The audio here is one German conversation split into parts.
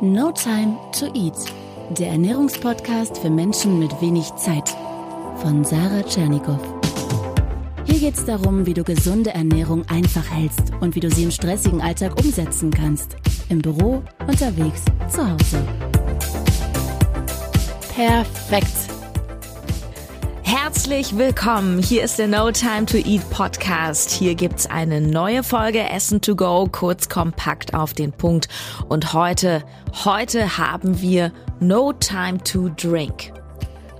No Time to Eat, der Ernährungspodcast für Menschen mit wenig Zeit von Sarah Tschernikow. Hier geht es darum, wie du gesunde Ernährung einfach hältst und wie du sie im stressigen Alltag umsetzen kannst. Im Büro, unterwegs, zu Hause. Perfekt. Herzlich willkommen. Hier ist der No Time to Eat Podcast. Hier gibt's eine neue Folge Essen to Go, kurz kompakt auf den Punkt. Und heute, heute haben wir No Time to Drink.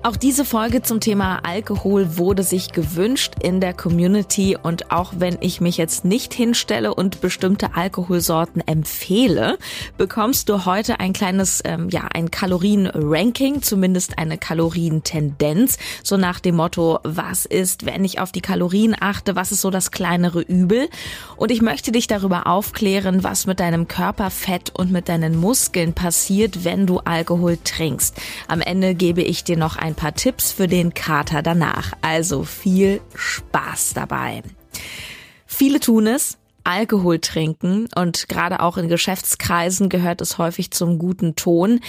Auch diese Folge zum Thema Alkohol wurde sich gewünscht in der Community und auch wenn ich mich jetzt nicht hinstelle und bestimmte Alkoholsorten empfehle, bekommst du heute ein kleines, ähm, ja, ein Kalorien-Ranking, zumindest eine Kalorientendenz, so nach dem Motto, was ist, wenn ich auf die Kalorien achte, was ist so das kleinere Übel? Und ich möchte dich darüber aufklären, was mit deinem Körperfett und mit deinen Muskeln passiert, wenn du Alkohol trinkst. Am Ende gebe ich dir noch ein ein paar Tipps für den Kater danach. Also viel Spaß dabei. Viele tun es, Alkohol trinken und gerade auch in Geschäftskreisen gehört es häufig zum guten Ton.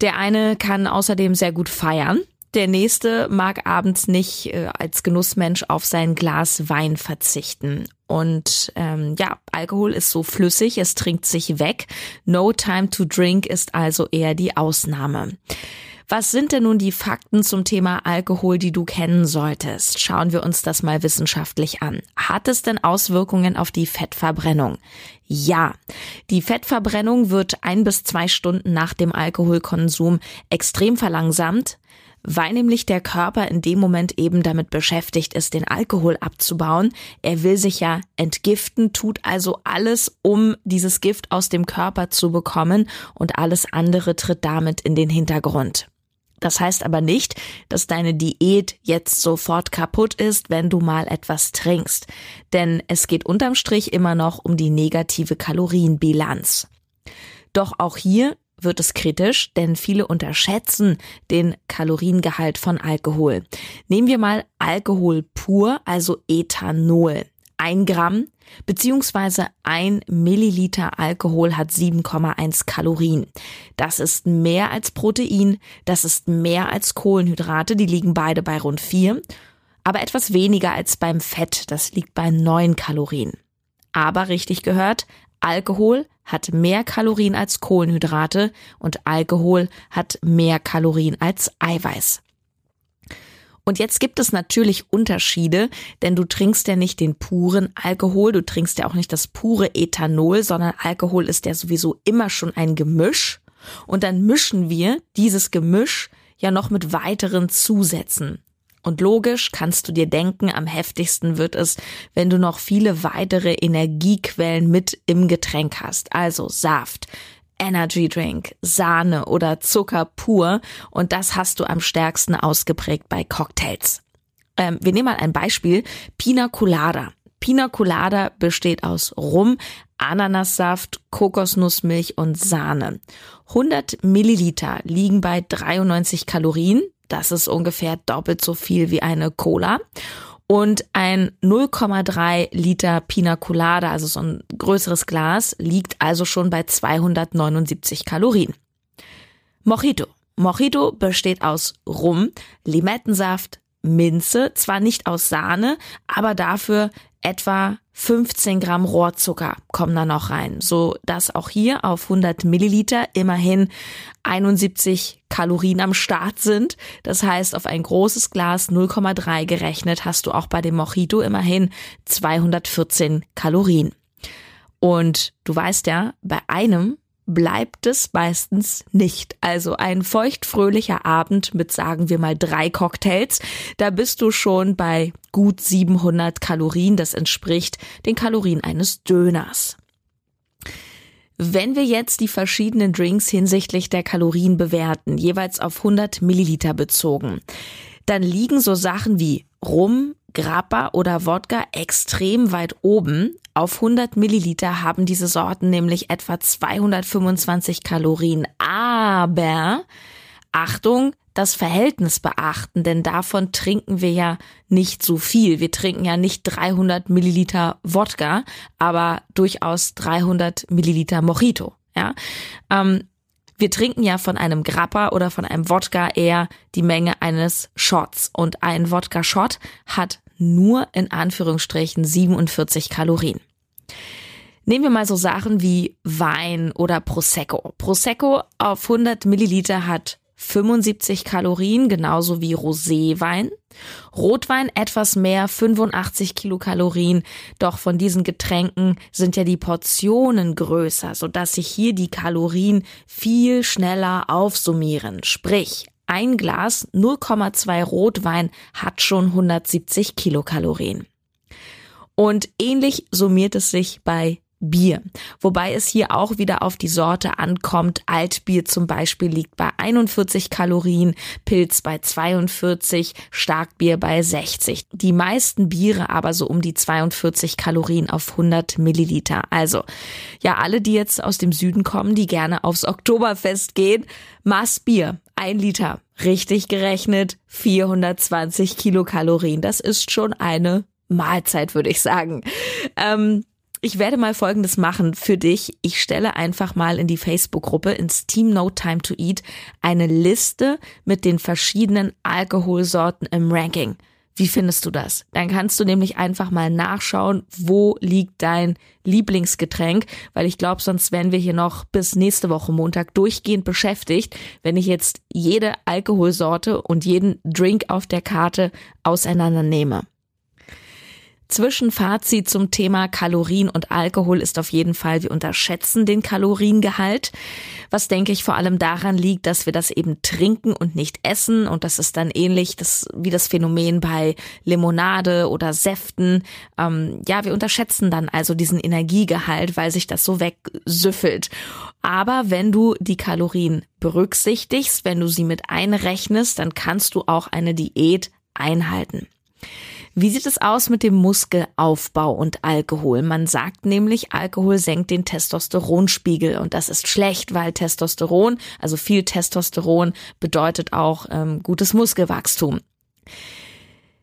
Der eine kann außerdem sehr gut feiern. Der nächste mag abends nicht äh, als Genussmensch auf sein Glas Wein verzichten. Und ähm, ja, Alkohol ist so flüssig, es trinkt sich weg. No time to drink ist also eher die Ausnahme. Was sind denn nun die Fakten zum Thema Alkohol, die du kennen solltest? Schauen wir uns das mal wissenschaftlich an. Hat es denn Auswirkungen auf die Fettverbrennung? Ja, die Fettverbrennung wird ein bis zwei Stunden nach dem Alkoholkonsum extrem verlangsamt, weil nämlich der Körper in dem Moment eben damit beschäftigt ist, den Alkohol abzubauen. Er will sich ja entgiften, tut also alles, um dieses Gift aus dem Körper zu bekommen und alles andere tritt damit in den Hintergrund. Das heißt aber nicht, dass deine Diät jetzt sofort kaputt ist, wenn du mal etwas trinkst. Denn es geht unterm Strich immer noch um die negative Kalorienbilanz. Doch auch hier wird es kritisch, denn viele unterschätzen den Kaloriengehalt von Alkohol. Nehmen wir mal Alkohol pur, also Ethanol. Ein Gramm beziehungsweise ein Milliliter Alkohol hat 7,1 Kalorien. Das ist mehr als Protein, das ist mehr als Kohlenhydrate, die liegen beide bei rund 4, aber etwas weniger als beim Fett, das liegt bei 9 Kalorien. Aber richtig gehört, Alkohol hat mehr Kalorien als Kohlenhydrate und Alkohol hat mehr Kalorien als Eiweiß. Und jetzt gibt es natürlich Unterschiede, denn du trinkst ja nicht den puren Alkohol, du trinkst ja auch nicht das pure Ethanol, sondern Alkohol ist ja sowieso immer schon ein Gemisch. Und dann mischen wir dieses Gemisch ja noch mit weiteren Zusätzen. Und logisch kannst du dir denken, am heftigsten wird es, wenn du noch viele weitere Energiequellen mit im Getränk hast. Also Saft, Energy Drink, Sahne oder Zucker pur und das hast du am stärksten ausgeprägt bei Cocktails. Ähm, wir nehmen mal ein Beispiel. Pina Colada. Pina Colada besteht aus Rum, Ananassaft, Kokosnussmilch und Sahne. 100 Milliliter liegen bei 93 Kalorien. Das ist ungefähr doppelt so viel wie eine Cola und ein 0,3 Liter Pina Colada, also so ein größeres Glas, liegt also schon bei 279 Kalorien. Mojito. Mojito besteht aus Rum, Limettensaft, Minze, zwar nicht aus Sahne, aber dafür etwa 15 Gramm Rohrzucker kommen da noch rein, so dass auch hier auf 100 Milliliter immerhin 71 Kalorien am Start sind. Das heißt, auf ein großes Glas 0,3 gerechnet hast du auch bei dem Mojito immerhin 214 Kalorien. Und du weißt ja, bei einem bleibt es meistens nicht. Also ein feuchtfröhlicher Abend mit, sagen wir mal, drei Cocktails, da bist du schon bei gut 700 Kalorien. Das entspricht den Kalorien eines Döners. Wenn wir jetzt die verschiedenen Drinks hinsichtlich der Kalorien bewerten, jeweils auf 100 Milliliter bezogen, dann liegen so Sachen wie Rum, Grappa oder Wodka extrem weit oben. Auf 100 Milliliter haben diese Sorten nämlich etwa 225 Kalorien. Aber Achtung, das Verhältnis beachten, denn davon trinken wir ja nicht so viel. Wir trinken ja nicht 300 Milliliter Wodka, aber durchaus 300 Milliliter Mojito. Ja, ähm, Wir trinken ja von einem Grappa oder von einem Wodka eher die Menge eines Shots. Und ein Wodka-Shot hat nur in Anführungsstrichen 47 Kalorien. Nehmen wir mal so Sachen wie Wein oder Prosecco. Prosecco auf 100 Milliliter hat 75 Kalorien, genauso wie Roséwein. Rotwein etwas mehr, 85 Kilokalorien. Doch von diesen Getränken sind ja die Portionen größer, sodass sich hier die Kalorien viel schneller aufsummieren. Sprich, ein Glas 0,2 Rotwein hat schon 170 Kilokalorien. Und ähnlich summiert es sich bei Bier. Wobei es hier auch wieder auf die Sorte ankommt. Altbier zum Beispiel liegt bei 41 Kalorien, Pilz bei 42, Starkbier bei 60. Die meisten Biere aber so um die 42 Kalorien auf 100 Milliliter. Also, ja, alle, die jetzt aus dem Süden kommen, die gerne aufs Oktoberfest gehen, Maß Bier, ein Liter. Richtig gerechnet, 420 Kilokalorien. Das ist schon eine Mahlzeit, würde ich sagen. Ähm, ich werde mal Folgendes machen für dich. Ich stelle einfach mal in die Facebook-Gruppe ins Team No Time to Eat eine Liste mit den verschiedenen Alkoholsorten im Ranking. Wie findest du das? Dann kannst du nämlich einfach mal nachschauen, wo liegt dein Lieblingsgetränk, weil ich glaube, sonst wären wir hier noch bis nächste Woche Montag durchgehend beschäftigt, wenn ich jetzt jede Alkoholsorte und jeden Drink auf der Karte auseinandernehme. Zwischenfazit zum Thema Kalorien und Alkohol ist auf jeden Fall, wir unterschätzen den Kaloriengehalt. Was denke ich vor allem daran liegt, dass wir das eben trinken und nicht essen. Und das ist dann ähnlich das, wie das Phänomen bei Limonade oder Säften. Ähm, ja, wir unterschätzen dann also diesen Energiegehalt, weil sich das so wegsüffelt. Aber wenn du die Kalorien berücksichtigst, wenn du sie mit einrechnest, dann kannst du auch eine Diät einhalten. Wie sieht es aus mit dem Muskelaufbau und Alkohol? Man sagt nämlich, Alkohol senkt den Testosteronspiegel und das ist schlecht, weil Testosteron, also viel Testosteron, bedeutet auch ähm, gutes Muskelwachstum.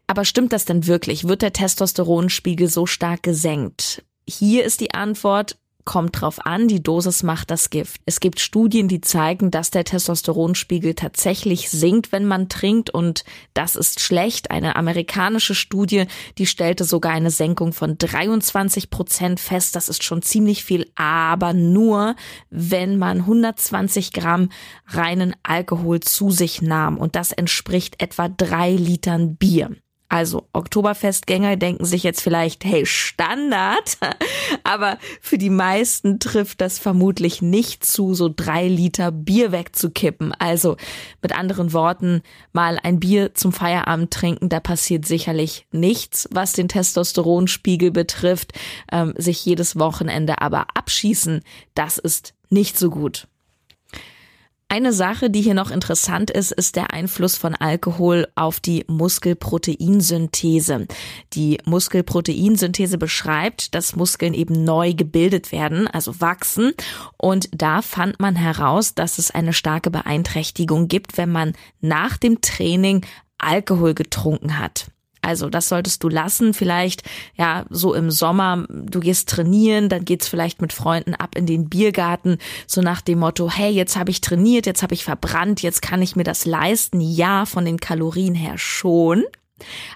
Aber stimmt das denn wirklich? Wird der Testosteronspiegel so stark gesenkt? Hier ist die Antwort, kommt drauf an, die Dosis macht das Gift. Es gibt Studien, die zeigen, dass der Testosteronspiegel tatsächlich sinkt, wenn man trinkt und das ist schlecht. Eine amerikanische Studie, die stellte sogar eine Senkung von 23 Prozent fest. Das ist schon ziemlich viel, aber nur, wenn man 120 Gramm reinen Alkohol zu sich nahm und das entspricht etwa drei Litern Bier. Also Oktoberfestgänger denken sich jetzt vielleicht, hey, Standard. Aber für die meisten trifft das vermutlich nicht zu, so drei Liter Bier wegzukippen. Also mit anderen Worten, mal ein Bier zum Feierabend trinken, da passiert sicherlich nichts, was den Testosteronspiegel betrifft. Ähm, sich jedes Wochenende aber abschießen, das ist nicht so gut. Eine Sache, die hier noch interessant ist, ist der Einfluss von Alkohol auf die Muskelproteinsynthese. Die Muskelproteinsynthese beschreibt, dass Muskeln eben neu gebildet werden, also wachsen. Und da fand man heraus, dass es eine starke Beeinträchtigung gibt, wenn man nach dem Training Alkohol getrunken hat. Also das solltest du lassen. Vielleicht, ja, so im Sommer, du gehst trainieren, dann geht's vielleicht mit Freunden ab in den Biergarten, so nach dem Motto, hey, jetzt habe ich trainiert, jetzt habe ich verbrannt, jetzt kann ich mir das leisten. Ja, von den Kalorien her schon.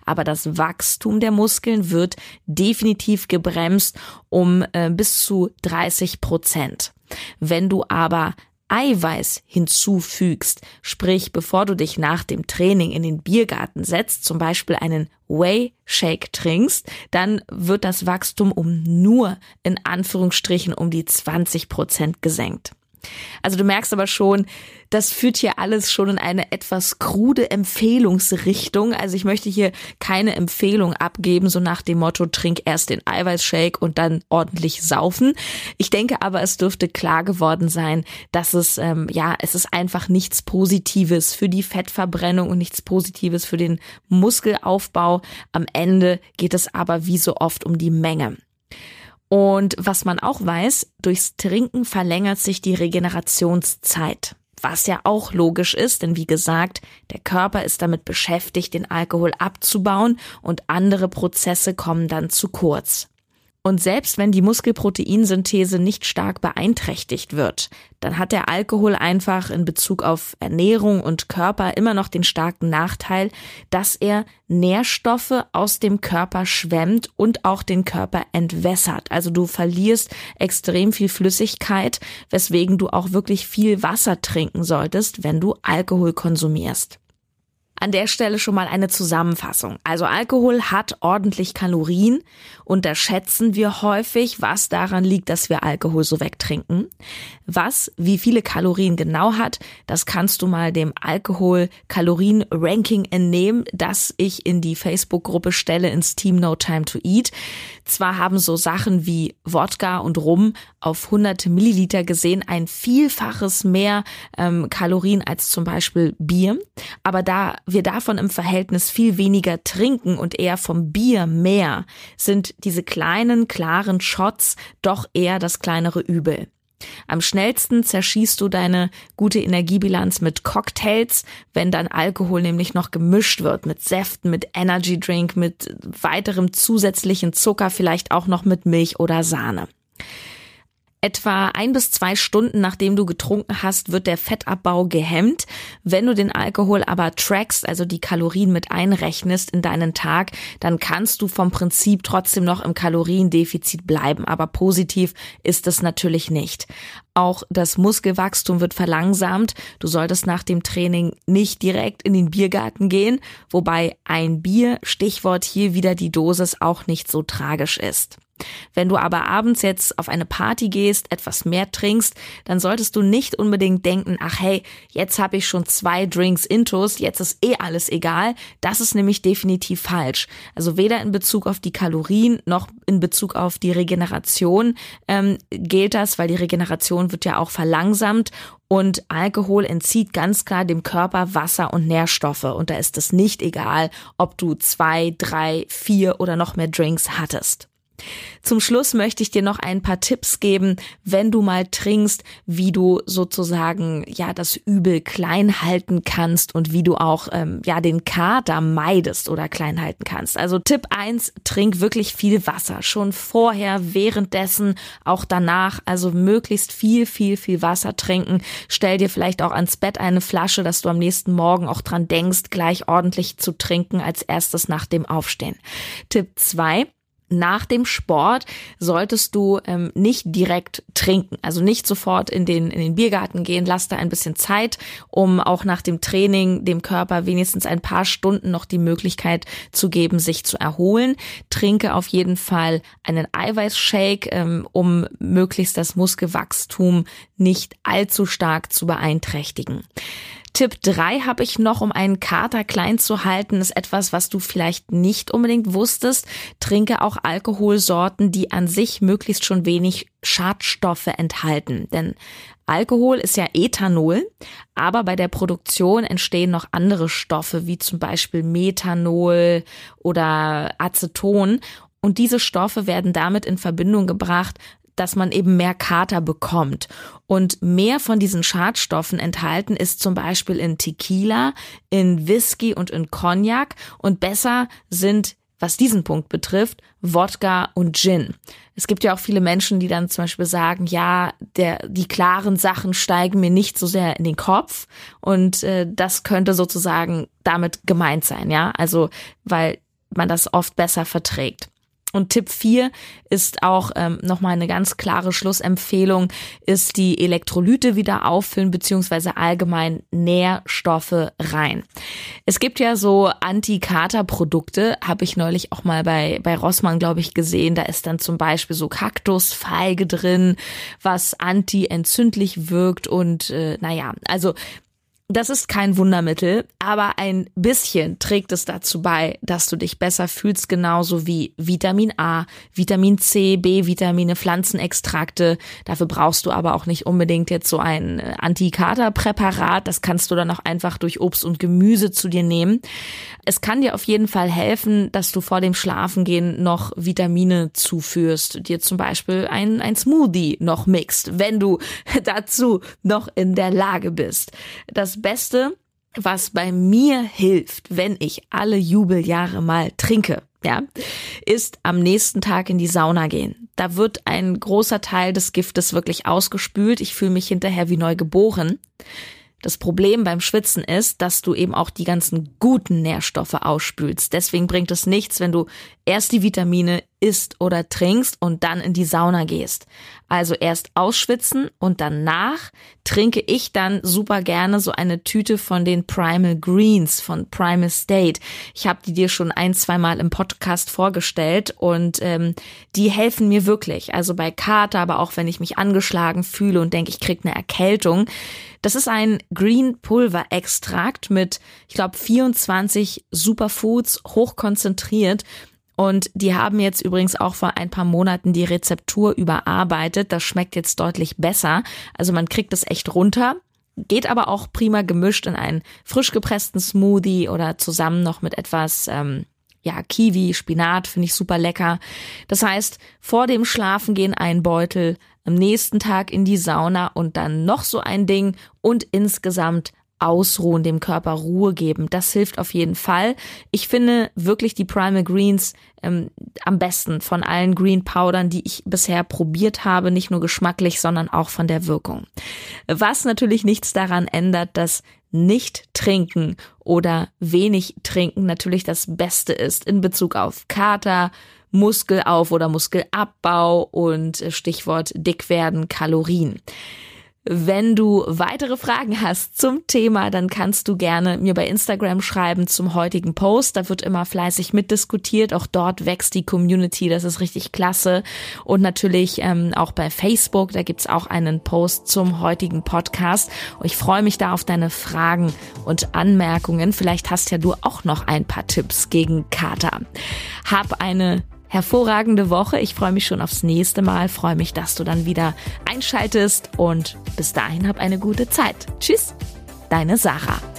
Aber das Wachstum der Muskeln wird definitiv gebremst um äh, bis zu 30 Prozent. Wenn du aber Eiweiß hinzufügst, sprich bevor du dich nach dem Training in den Biergarten setzt, zum Beispiel einen Whey Shake trinkst, dann wird das Wachstum um nur in Anführungsstrichen um die 20 Prozent gesenkt. Also du merkst aber schon, das führt hier alles schon in eine etwas krude Empfehlungsrichtung. Also ich möchte hier keine Empfehlung abgeben, so nach dem Motto, trink erst den Eiweißshake und dann ordentlich saufen. Ich denke aber, es dürfte klar geworden sein, dass es, ähm, ja, es ist einfach nichts Positives für die Fettverbrennung und nichts Positives für den Muskelaufbau. Am Ende geht es aber wie so oft um die Menge. Und was man auch weiß, durchs Trinken verlängert sich die Regenerationszeit. Was ja auch logisch ist, denn wie gesagt, der Körper ist damit beschäftigt, den Alkohol abzubauen und andere Prozesse kommen dann zu kurz. Und selbst wenn die Muskelproteinsynthese nicht stark beeinträchtigt wird, dann hat der Alkohol einfach in Bezug auf Ernährung und Körper immer noch den starken Nachteil, dass er Nährstoffe aus dem Körper schwemmt und auch den Körper entwässert. Also du verlierst extrem viel Flüssigkeit, weswegen du auch wirklich viel Wasser trinken solltest, wenn du Alkohol konsumierst. An der Stelle schon mal eine Zusammenfassung. Also Alkohol hat ordentlich Kalorien. Unterschätzen wir häufig, was daran liegt, dass wir Alkohol so wegtrinken. Was, wie viele Kalorien genau hat, das kannst du mal dem Alkohol-Kalorien-Ranking entnehmen, das ich in die Facebook-Gruppe stelle ins Team No Time to Eat. Zwar haben so Sachen wie Wodka und Rum auf 100 Milliliter gesehen ein Vielfaches mehr ähm, Kalorien als zum Beispiel Bier, aber da wir davon im Verhältnis viel weniger trinken und eher vom Bier mehr, sind diese kleinen, klaren Shots doch eher das kleinere Übel. Am schnellsten zerschießt du deine gute Energiebilanz mit Cocktails, wenn dein Alkohol nämlich noch gemischt wird mit Säften, mit Energy Drink, mit weiterem zusätzlichen Zucker, vielleicht auch noch mit Milch oder Sahne. Etwa ein bis zwei Stunden nachdem du getrunken hast, wird der Fettabbau gehemmt. Wenn du den Alkohol aber trackst, also die Kalorien mit einrechnest in deinen Tag, dann kannst du vom Prinzip trotzdem noch im Kaloriendefizit bleiben. Aber positiv ist es natürlich nicht. Auch das Muskelwachstum wird verlangsamt. Du solltest nach dem Training nicht direkt in den Biergarten gehen, wobei ein Bier, Stichwort hier wieder die Dosis, auch nicht so tragisch ist. Wenn du aber abends jetzt auf eine Party gehst, etwas mehr trinkst, dann solltest du nicht unbedingt denken, ach hey, jetzt habe ich schon zwei Drinks intus, jetzt ist eh alles egal. Das ist nämlich definitiv falsch. Also weder in Bezug auf die Kalorien noch in Bezug auf die Regeneration ähm, gilt das, weil die Regeneration wird ja auch verlangsamt und Alkohol entzieht ganz klar dem Körper Wasser und Nährstoffe. Und da ist es nicht egal, ob du zwei, drei, vier oder noch mehr Drinks hattest. Zum Schluss möchte ich dir noch ein paar Tipps geben, wenn du mal trinkst, wie du sozusagen ja das Übel klein halten kannst und wie du auch ähm, ja den Kater meidest oder klein halten kannst. Also Tipp eins: trink wirklich viel Wasser. Schon vorher, währenddessen, auch danach. Also möglichst viel, viel, viel Wasser trinken. Stell dir vielleicht auch ans Bett eine Flasche, dass du am nächsten Morgen auch dran denkst, gleich ordentlich zu trinken als erstes nach dem Aufstehen. Tipp zwei nach dem Sport solltest du ähm, nicht direkt trinken, also nicht sofort in den in den Biergarten gehen. Lass da ein bisschen Zeit, um auch nach dem Training dem Körper wenigstens ein paar Stunden noch die Möglichkeit zu geben, sich zu erholen. Trinke auf jeden Fall einen Eiweißshake, ähm, um möglichst das Muskelwachstum nicht allzu stark zu beeinträchtigen. Tipp 3 habe ich noch, um einen Kater klein zu halten, ist etwas, was du vielleicht nicht unbedingt wusstest. Trinke auch Alkoholsorten, die an sich möglichst schon wenig Schadstoffe enthalten. Denn Alkohol ist ja Ethanol, aber bei der Produktion entstehen noch andere Stoffe, wie zum Beispiel Methanol oder Aceton. Und diese Stoffe werden damit in Verbindung gebracht dass man eben mehr Kater bekommt. Und mehr von diesen Schadstoffen enthalten ist zum Beispiel in Tequila, in Whisky und in Cognac. Und besser sind, was diesen Punkt betrifft, Wodka und Gin. Es gibt ja auch viele Menschen, die dann zum Beispiel sagen, ja, der, die klaren Sachen steigen mir nicht so sehr in den Kopf. Und äh, das könnte sozusagen damit gemeint sein, ja. Also, weil man das oft besser verträgt. Und Tipp 4 ist auch ähm, nochmal eine ganz klare Schlussempfehlung, ist die Elektrolyte wieder auffüllen, beziehungsweise allgemein Nährstoffe rein. Es gibt ja so Anti-Kater-Produkte, habe ich neulich auch mal bei, bei Rossmann, glaube ich, gesehen. Da ist dann zum Beispiel so Kaktusfeige drin, was anti-entzündlich wirkt und äh, naja, also das ist kein Wundermittel, aber ein bisschen trägt es dazu bei, dass du dich besser fühlst, genauso wie Vitamin A, Vitamin C, B-Vitamine, Pflanzenextrakte. Dafür brauchst du aber auch nicht unbedingt jetzt so ein Antikaterpräparat. Das kannst du dann auch einfach durch Obst und Gemüse zu dir nehmen. Es kann dir auf jeden Fall helfen, dass du vor dem Schlafengehen noch Vitamine zuführst, dir zum Beispiel ein, ein Smoothie noch mixt, wenn du dazu noch in der Lage bist. Das Beste was bei mir hilft, wenn ich alle Jubeljahre mal trinke, ja, ist am nächsten Tag in die Sauna gehen. Da wird ein großer Teil des Giftes wirklich ausgespült. Ich fühle mich hinterher wie neu geboren. Das Problem beim Schwitzen ist, dass du eben auch die ganzen guten Nährstoffe ausspülst. Deswegen bringt es nichts, wenn du erst die Vitamine isst oder trinkst und dann in die Sauna gehst. Also erst ausschwitzen und danach trinke ich dann super gerne so eine Tüte von den Primal Greens von Primal State. Ich habe die dir schon ein, zwei Mal im Podcast vorgestellt und ähm, die helfen mir wirklich. Also bei Kater, aber auch wenn ich mich angeschlagen fühle und denke, ich krieg eine Erkältung. Das ist ein Green Pulver Extrakt mit, ich glaube, 24 Superfoods hochkonzentriert und die haben jetzt übrigens auch vor ein paar Monaten die Rezeptur überarbeitet. Das schmeckt jetzt deutlich besser. Also man kriegt es echt runter. Geht aber auch prima gemischt in einen frisch gepressten Smoothie oder zusammen noch mit etwas, ähm, ja, Kiwi, Spinat, finde ich super lecker. Das heißt, vor dem Schlafengehen ein Beutel, am nächsten Tag in die Sauna und dann noch so ein Ding und insgesamt ausruhen, dem Körper Ruhe geben. Das hilft auf jeden Fall. Ich finde wirklich die Primal Greens ähm, am besten von allen Green Powdern, die ich bisher probiert habe, nicht nur geschmacklich, sondern auch von der Wirkung. Was natürlich nichts daran ändert, dass nicht trinken oder wenig trinken natürlich das Beste ist in Bezug auf Kater, Muskelauf- oder Muskelabbau und äh, Stichwort dick werden, Kalorien. Wenn du weitere Fragen hast zum Thema, dann kannst du gerne mir bei Instagram schreiben zum heutigen Post. Da wird immer fleißig mitdiskutiert. Auch dort wächst die Community. Das ist richtig klasse. Und natürlich ähm, auch bei Facebook. Da gibt's auch einen Post zum heutigen Podcast. Und ich freue mich da auf deine Fragen und Anmerkungen. Vielleicht hast ja du auch noch ein paar Tipps gegen Kater. Hab eine hervorragende Woche. Ich freue mich schon aufs nächste Mal, freue mich, dass du dann wieder einschaltest und bis dahin hab eine gute Zeit. Tschüss, deine Sarah.